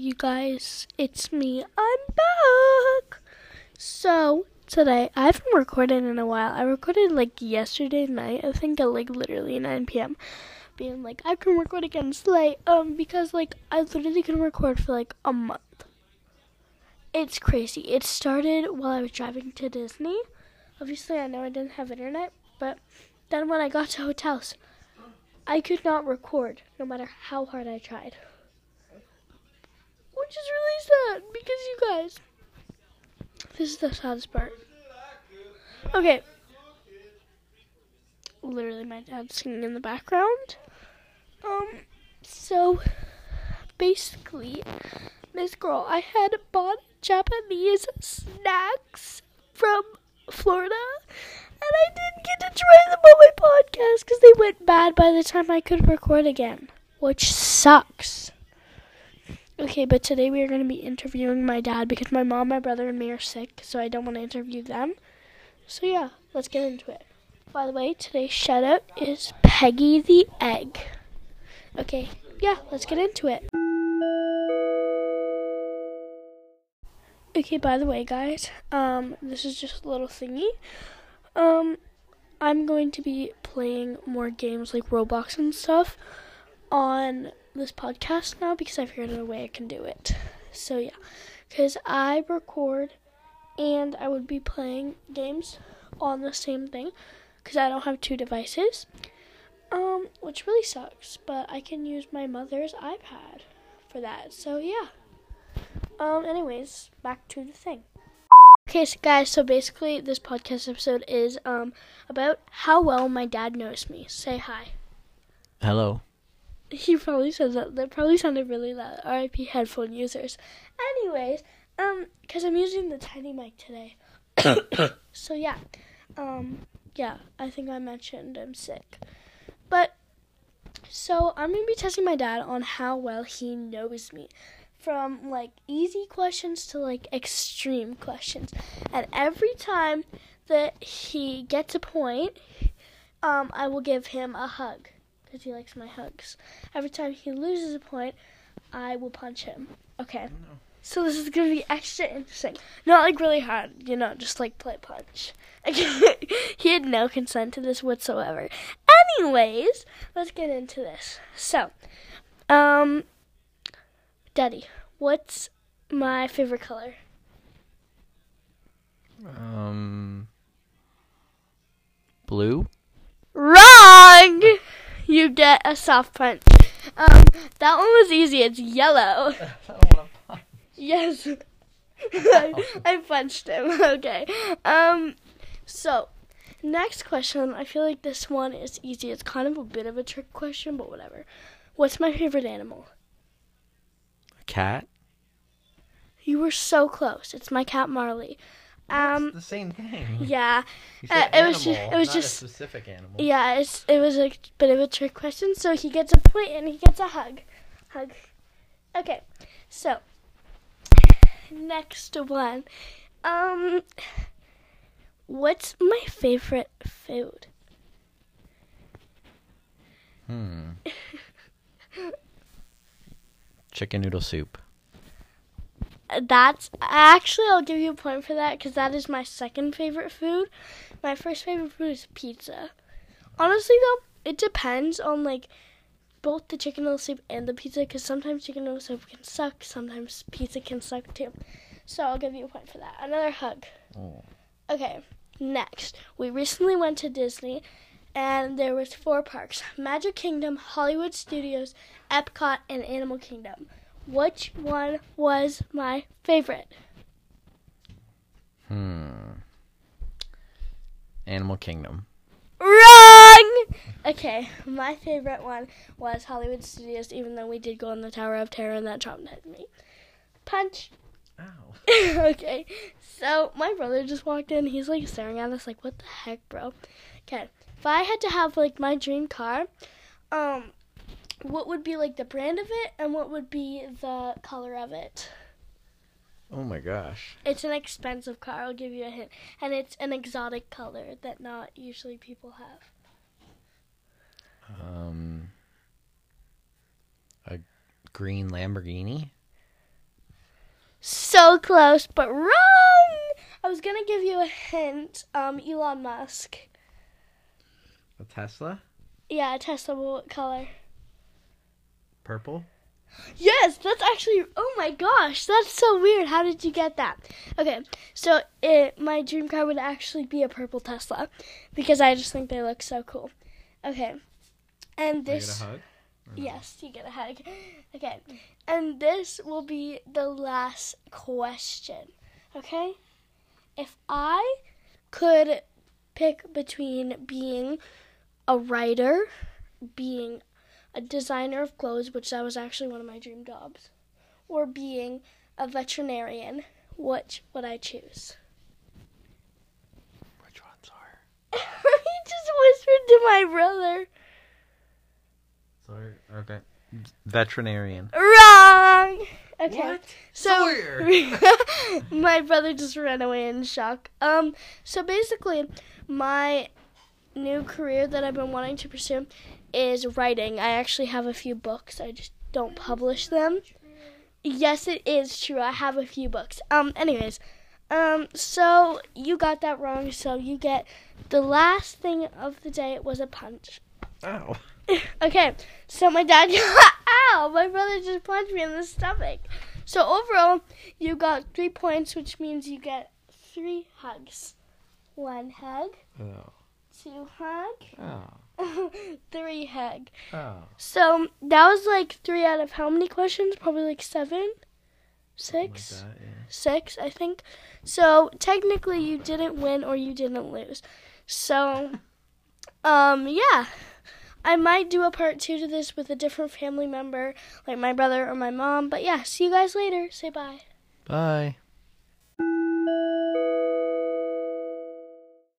you guys? It's me. I'm back. So, today, I haven't recorded in a while. I recorded like yesterday night, I think at like literally 9 p.m. Being like, I can record again today. Um, because like, I literally couldn't record for like a month. It's crazy. It started while I was driving to Disney. Obviously, I know I didn't have internet, but then when I got to hotels, I could not record no matter how hard I tried. Is really sad because you guys. This is the saddest part. Okay. Literally, my dad's singing in the background. Um, so basically, Miss girl, I had bought Japanese snacks from Florida, and I didn't get to try them on my podcast because they went bad by the time I could record again, which sucks. Okay, but today we are going to be interviewing my dad because my mom, my brother, and me are sick, so I don't want to interview them. So yeah, let's get into it. By the way, today's shout out is Peggy the Egg. Okay, yeah, let's get into it. Okay, by the way, guys, um, this is just a little thingy. Um, I'm going to be playing more games like Roblox and stuff on this podcast now because I figured out a way I can do it. So yeah, because I record and I would be playing games on the same thing because I don't have two devices. Um, which really sucks, but I can use my mother's iPad for that. So yeah. Um, anyways, back to the thing. Okay, so guys, so basically this podcast episode is um about how well my dad knows me. Say hi. Hello. He probably says that. That probably sounded really loud. RIP headphone users. Anyways, um, because I'm using the tiny mic today. so yeah, um, yeah, I think I mentioned I'm sick. But so I'm gonna be testing my dad on how well he knows me, from like easy questions to like extreme questions, and every time that he gets a point, um, I will give him a hug because he likes my hugs. Every time he loses a point, I will punch him. Okay. So this is gonna be extra interesting. Not like really hard, you know, just like play punch. he had no consent to this whatsoever. Anyways, let's get into this. So, um, Daddy, what's my favorite color? Um. Blue. Wrong. You get a soft punch. Um, that one was easy. It's yellow. Yes. I, I punched him. Okay. Um so next question, I feel like this one is easy. It's kind of a bit of a trick question, but whatever. What's my favorite animal? A cat. You were so close. It's my cat Marley. Um the same thing. yeah. Uh, it was just, it was just- specific animal. Yeah, it's it was a bit of a trick question, so he gets a point and he gets a hug. Hug. Okay. So next one. Um what's my favorite food? Hmm. Chicken noodle soup. That's actually I'll give you a point for that because that is my second favorite food. My first favorite food is pizza. Honestly though, it depends on like both the chicken noodle soup and the pizza because sometimes chicken noodle soup can suck, sometimes pizza can suck too. So I'll give you a point for that. Another hug. Oh. Okay, next we recently went to Disney, and there was four parks: Magic Kingdom, Hollywood Studios, Epcot, and Animal Kingdom. Which one was my favorite? Hmm. Animal Kingdom. Wrong. Okay, my favorite one was Hollywood Studios, even though we did go on the Tower of Terror and that traumatized me. Punch. Ow. okay, so my brother just walked in. He's like staring at us, like, "What the heck, bro?" Okay, if I had to have like my dream car, um, what would be like the brand of it, and what would be the color of it? Oh my gosh. It's an expensive car. I'll give you a hint, and it's an exotic color that not usually people have. Um. A green Lamborghini. So close, but wrong. I was gonna give you a hint. Um, Elon Musk. A Tesla? Yeah, a Tesla. What color? Purple? Yes, that's actually. Oh my gosh, that's so weird. How did you get that? Okay, so it my dream car would actually be a purple Tesla because I just think they look so cool. Okay, and this. hug? Yes, you get a hug. Okay, and this will be the last question. Okay, if I could pick between being a writer, being a designer of clothes, which that was actually one of my dream jobs, or being a veterinarian, which would I choose? Which ones are? he just whispered to my brother. Sorry. Okay. Veterinarian. Wrong. Okay. What? So my brother just ran away in shock. Um so basically my new career that I've been wanting to pursue is writing. I actually have a few books. I just don't publish them. Yes, it is true. I have a few books. Um anyways, um so you got that wrong. So you get the last thing of the day was a punch. Ow. Okay, so my dad ow, my brother just punched me in the stomach. So overall, you got three points, which means you get three hugs. One hug, Oh. two hug, Oh. three hug. Oh. So that was like three out of how many questions? Probably like seven, six, Like that, yeah. six, I think. So technically, you didn't win or you didn't lose. So, um, yeah. I might do a part two to this with a different family member, like my brother or my mom. But yeah, see you guys later. Say bye. Bye.